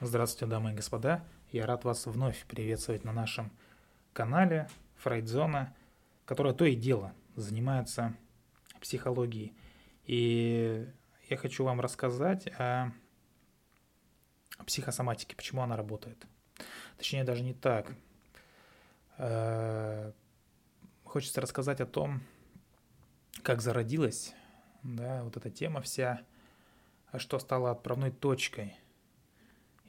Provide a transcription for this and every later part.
Здравствуйте, дамы и господа. Я рад вас вновь приветствовать на нашем канале Фрейдзона, которая то и дело занимается психологией. И я хочу вам рассказать о психосоматике, почему она работает. Точнее, даже не так. Э, хочется рассказать о том, как зародилась да, вот эта тема вся, что стало отправной точкой –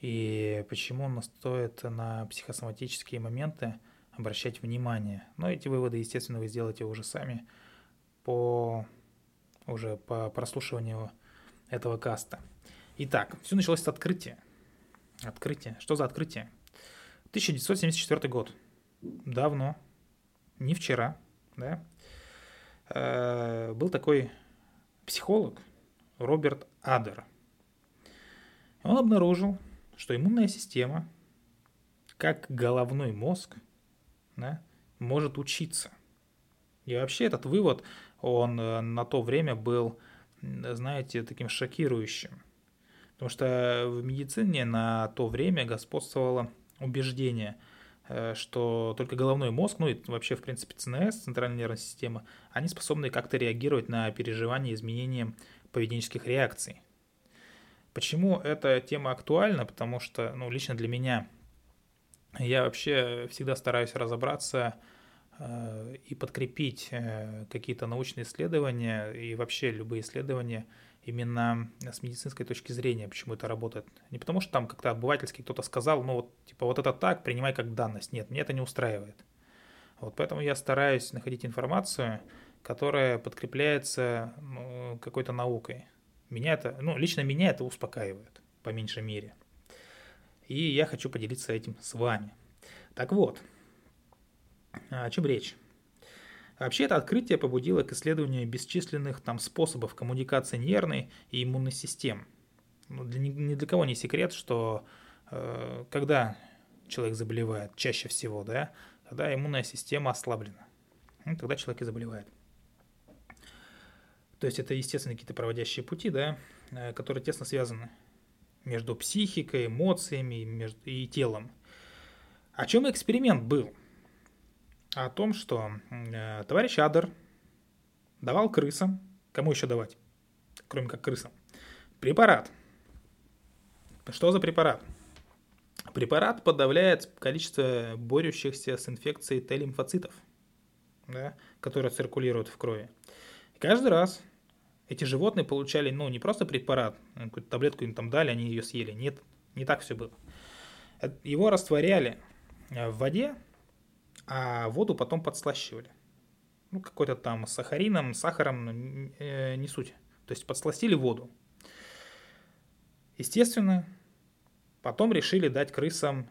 и почему нам стоит на психосоматические моменты обращать внимание. Но эти выводы, естественно, вы сделаете уже сами по уже по прослушиванию этого каста. Итак, все началось с открытия. Открытие. Что за открытие? 1974 год. Давно. Не вчера, да. Э, был такой психолог Роберт Адер. Он обнаружил, что иммунная система, как головной мозг, да, может учиться. И вообще этот вывод, он э, на то время был, знаете, таким шокирующим. Потому что в медицине на то время господствовало убеждение, э, что только головной мозг, ну и вообще, в принципе, ЦНС, центральная нервная система, они способны как-то реагировать на переживания изменения поведенческих реакций. Почему эта тема актуальна? Потому что, ну, лично для меня, я вообще всегда стараюсь разобраться э, и подкрепить э, какие-то научные исследования и вообще любые исследования именно с медицинской точки зрения, почему это работает. Не потому что там как-то обывательски кто-то сказал, ну вот, типа, вот это так, принимай как данность. Нет, мне это не устраивает. Вот поэтому я стараюсь находить информацию, которая подкрепляется ну, какой-то наукой. Меня это, ну, лично меня это успокаивает, по меньшей мере. И я хочу поделиться этим с вами. Так вот, о чем речь? Вообще это открытие побудило к исследованию бесчисленных там способов коммуникации нервной и иммунной систем. Ну, для, ни для кого не секрет, что э, когда человек заболевает, чаще всего, да, когда иммунная система ослаблена, ну, тогда человек и заболевает. То есть это, естественно, какие-то проводящие пути, да, э, которые тесно связаны между психикой, эмоциями между, и телом. О чем эксперимент был? О том, что э, товарищ Адер давал крысам, кому еще давать, кроме как крысам, препарат. Что за препарат? Препарат подавляет количество борющихся с инфекцией Т-лимфоцитов, да, которые циркулируют в крови. И каждый раз эти животные получали, ну, не просто препарат, а какую-то таблетку им там дали, они ее съели. Нет, не так все было. Его растворяли э, в воде, а воду потом подслащивали. Ну, какой-то там сахарином, сахаром, э, не суть. То есть подсластили воду. Естественно, потом решили дать крысам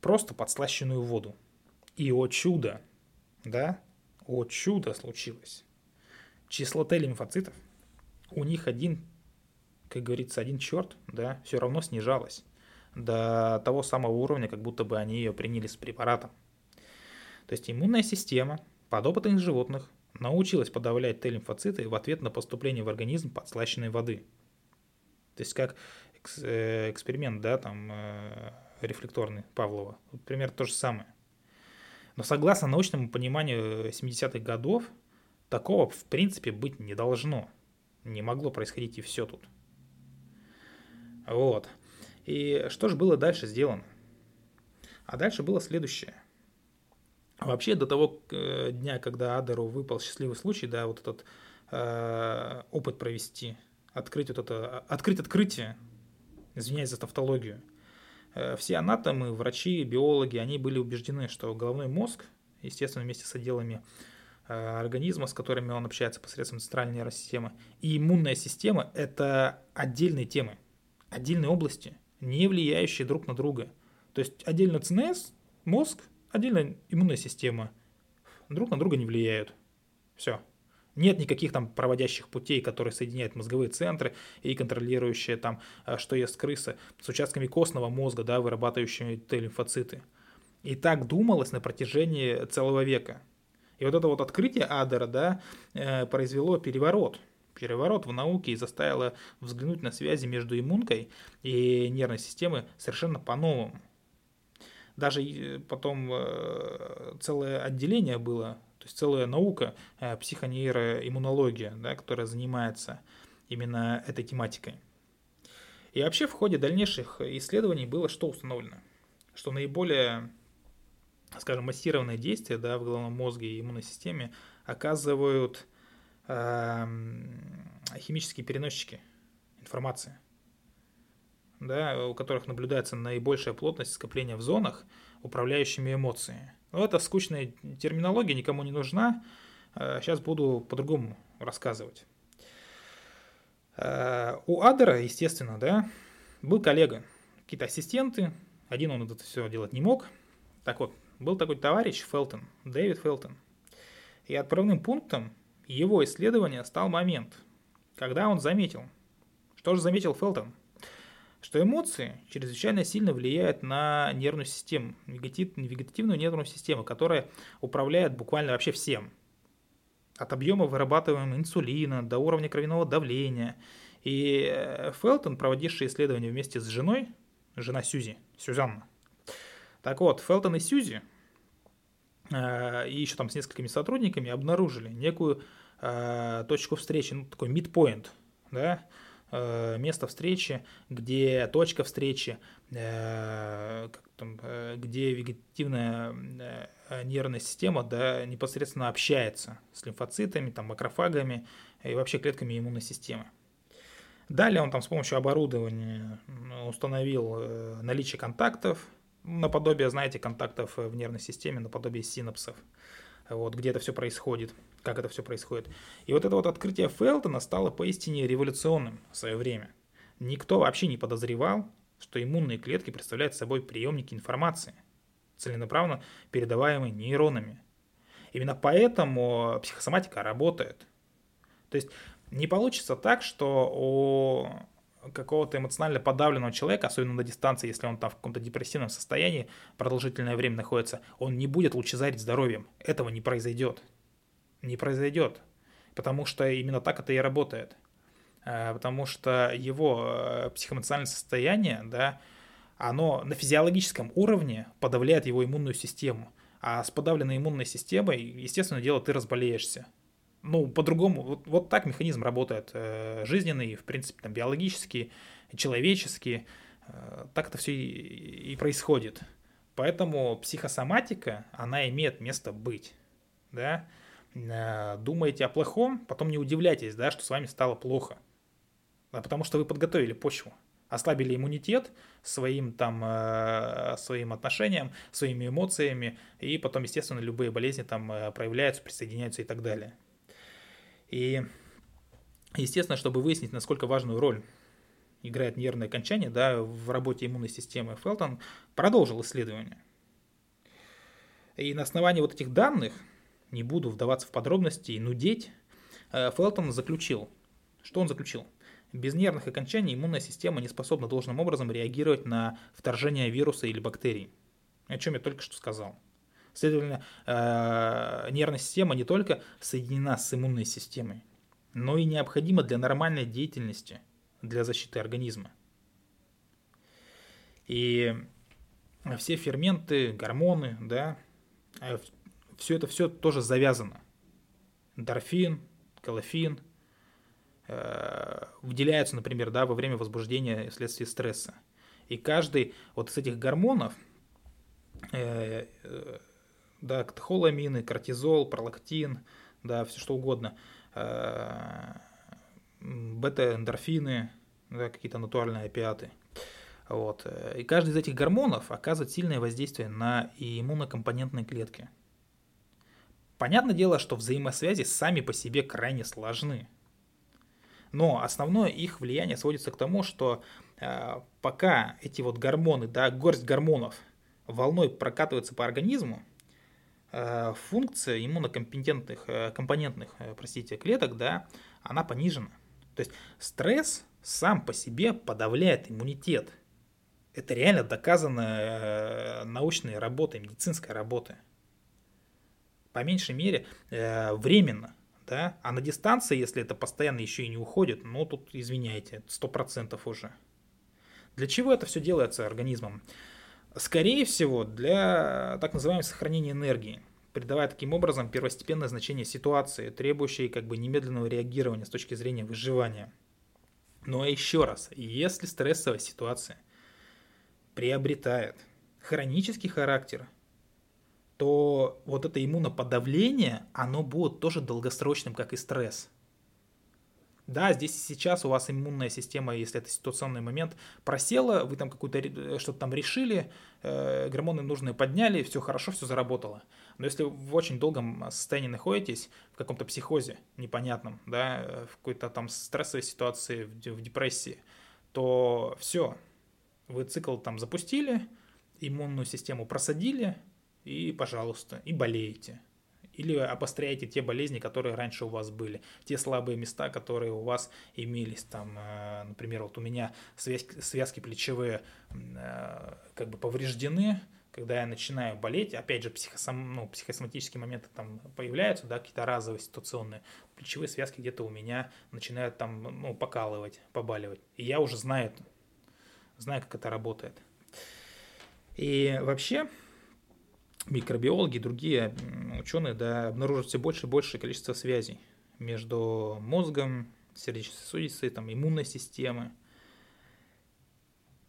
просто подслащенную воду. И о чудо, да, о чудо случилось. Число Т-лимфоцитов – у них один, как говорится, один черт, да, все равно снижалось до того самого уровня, как будто бы они ее приняли с препаратом. То есть иммунная система подопытных животных научилась подавлять Т-лимфоциты в ответ на поступление в организм подслащенной воды. То есть как э, эксперимент, да, там, э, рефлекторный Павлова. Вот примерно то же самое. Но согласно научному пониманию 70-х годов, такого в принципе быть не должно не могло происходить и все тут. Вот. И что же было дальше сделано? А дальше было следующее. Вообще до того э, дня, когда Адеру выпал счастливый случай, да, вот этот э, опыт провести, открыть вот это, открыть открытие, извиняюсь за тавтологию, э, все анатомы, врачи, биологи, они были убеждены, что головной мозг, естественно, вместе с отделами организма, с которыми он общается посредством центральной нервной системы, и иммунная система – это отдельные темы, отдельные области, не влияющие друг на друга. То есть отдельно ЦНС, мозг, отдельно иммунная система друг на друга не влияют. Все. Нет никаких там проводящих путей, которые соединяют мозговые центры и контролирующие там, э, что ест крыса, с участками костного мозга, да, вырабатывающими Т-лимфоциты. И так думалось на протяжении целого века. И вот это вот открытие Адера, да, э, произвело переворот. переворот в науке и заставила взглянуть на связи между иммункой и нервной системой совершенно по-новому. Даже э, потом э, целое отделение было, то есть целая наука, психонейроиммунология, да, которая занимается именно этой тематикой. И вообще в ходе дальнейших исследований было что установлено? Что наиболее, скажем, массированные действия да, в головном мозге и иммунной системе оказывают э, химические переносчики информации, да, у которых наблюдается наибольшая плотность скопления в зонах, управляющими эмоциями. Но это скучная терминология, никому не нужна. Сейчас э, буду по-другому рассказывать. Э, у Адера, естественно, да, был коллега, какие-то ассистенты, один он это все делать не мог. Так вот, был такой товарищ Фелтон, Дэвид Фелтон. И отправным пунктом его исследования стал момент, когда он заметил, что же заметил Фелтон, что эмоции чрезвычайно сильно влияют на нервную систему, вегетативную нервную систему, которая управляет буквально вообще всем – от объема вырабатываемого инсулина до уровня кровяного давления. И э, Фелтон, проводивший исследование вместе с женой, жена Сьюзи, Сюзанна. Так вот, Фелтон и Сьюзи и еще там с несколькими сотрудниками обнаружили некую э, точку встречи, ну, такой midpoint, да, Э, место встречи, где точка встречи, э, там, э, где вегетативная нервная система да, непосредственно общается с лимфоцитами, там, макрофагами и вообще клетками иммунной системы. Далее он там с помощью оборудования установил наличие контактов, наподобие, знаете, контактов в нервной системе, наподобие синапсов вот, где это все происходит, как это все происходит. И вот это вот открытие Фелтона стало поистине революционным в свое время. Никто вообще не подозревал, что иммунные клетки представляют собой приемники информации, целенаправленно передаваемые нейронами. Именно поэтому психосоматика работает. То есть не получится так, что у какого-то эмоционально подавленного человека, особенно на дистанции, если он там в каком-то депрессивном состоянии продолжительное время находится, он не будет лучезарить здоровьем. Этого не произойдет. Не произойдет. Потому что именно так это и работает. Э, потому что его э, психоэмоциональное состояние, да, оно на физиологическом уровне подавляет его иммунную систему. А с подавленной иммунной системой, естественно, дело, ты разболеешься ну, по-другому, вот, вот так механизм работает э, жизненный, в принципе, там, биологический, человеческий, э, так это все и, и происходит. Поэтому психосоматика, она имеет место быть, да, э, думаете о плохом, потом не удивляйтесь, да, что с вами стало плохо, да, потому что вы подготовили почву, ослабили иммунитет своим там, э, своим отношениям, своими эмоциями, и потом, естественно, любые болезни там проявляются, присоединяются и так далее. И, естественно, чтобы выяснить, насколько важную роль играет нервное окончание да, в работе иммунной системы, Фелтон продолжил исследование. И на основании вот этих данных, не буду вдаваться в подробности и нудеть, э, Фелтон заключил, что он заключил? Без нервных окончаний иммунная система не способна должным образом реагировать на вторжение вируса или бактерий. О чем я только что сказал. Следовательно, э, нервная система не только соединена с иммунной системой, но и необходима для нормальной деятельности, для защиты организма. И все ферменты, гормоны, да, э, все это все тоже завязано. Дорфин, колофин э, выделяются, например, да, во время возбуждения вследствие стресса. И каждый вот из этих гормонов да, катехоламины, кортизол, пролактин, да, все что угодно, э, бета-эндорфины, да, какие-то натуральные опиаты. Вот. И каждый из этих гормонов оказывает сильное воздействие на иммунокомпонентные клетки. Понятное дело, что взаимосвязи сами по себе крайне сложны. Но основное их влияние сводится к тому, что э, пока эти вот гормоны, да, горсть гормонов волной прокатываются по организму, Э, функция иммунокомпетентных, э, компонентных, э, простите, клеток, да, она понижена. То есть стресс сам по себе подавляет иммунитет. Это реально доказано научной работой, медицинской работой. По меньшей мере, временно, да, а на дистанции, если это постоянно еще и не уходит, ну, тут, извиняйте, 100% уже. Для чего это все делается организмом? Скорее всего, для так называемого сохранения энергии, придавая таким образом первостепенное значение ситуации, требующей как бы немедленного реагирования с точки зрения выживания. Но еще раз, если стрессовая ситуация приобретает хронический характер, то вот это иммуноподавление, оно будет тоже долгосрочным, как и стресс. Да, здесь и сейчас у вас иммунная система, если это ситуационный момент, просела, вы там какую-то э, что-то там решили, э, гормоны нужные подняли, все хорошо, все заработало. Но если вы в очень долгом состоянии находитесь, в каком-то психозе непонятном, да, э, в какой-то там стрессовой ситуации, в, в депрессии, то все, вы цикл там запустили, иммунную систему просадили, и, пожалуйста, и болеете. Или обостряете те болезни, которые раньше у вас были. Те слабые места, которые у вас имелись. Там, э, например, вот у меня связки, связки плечевые э, как бы повреждены, когда я начинаю болеть, опять же, психосом, ну, психосоматические моменты там появляются, да, какие-то разовые ситуационные, плечевые связки где-то у меня начинают там, ну, покалывать, побаливать. И я уже знаю, знаю, как это работает. И вообще, микробиологи другие ученые да, обнаруживают все больше и больше количество связей между мозгом, сердечно-сосудистой, там, иммунной системой.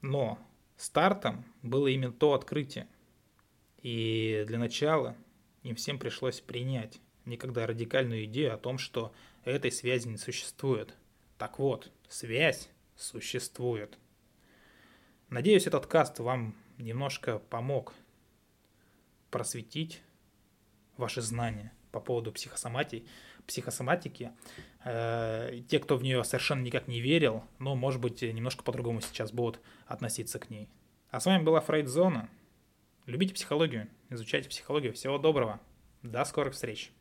Но стартом было именно то открытие. И для начала им всем пришлось принять никогда радикальную идею о том, что этой связи не существует. Так вот, связь существует. Надеюсь, этот каст вам немножко помог просветить ваши знания по поводу психосоматии, психосоматики. Э, те, кто в нее совершенно никак не верил, но, может быть, немножко по-другому сейчас будут относиться к ней. А с вами была Фрейдзона. Любите психологию, изучайте психологию. Всего доброго. До скорых встреч.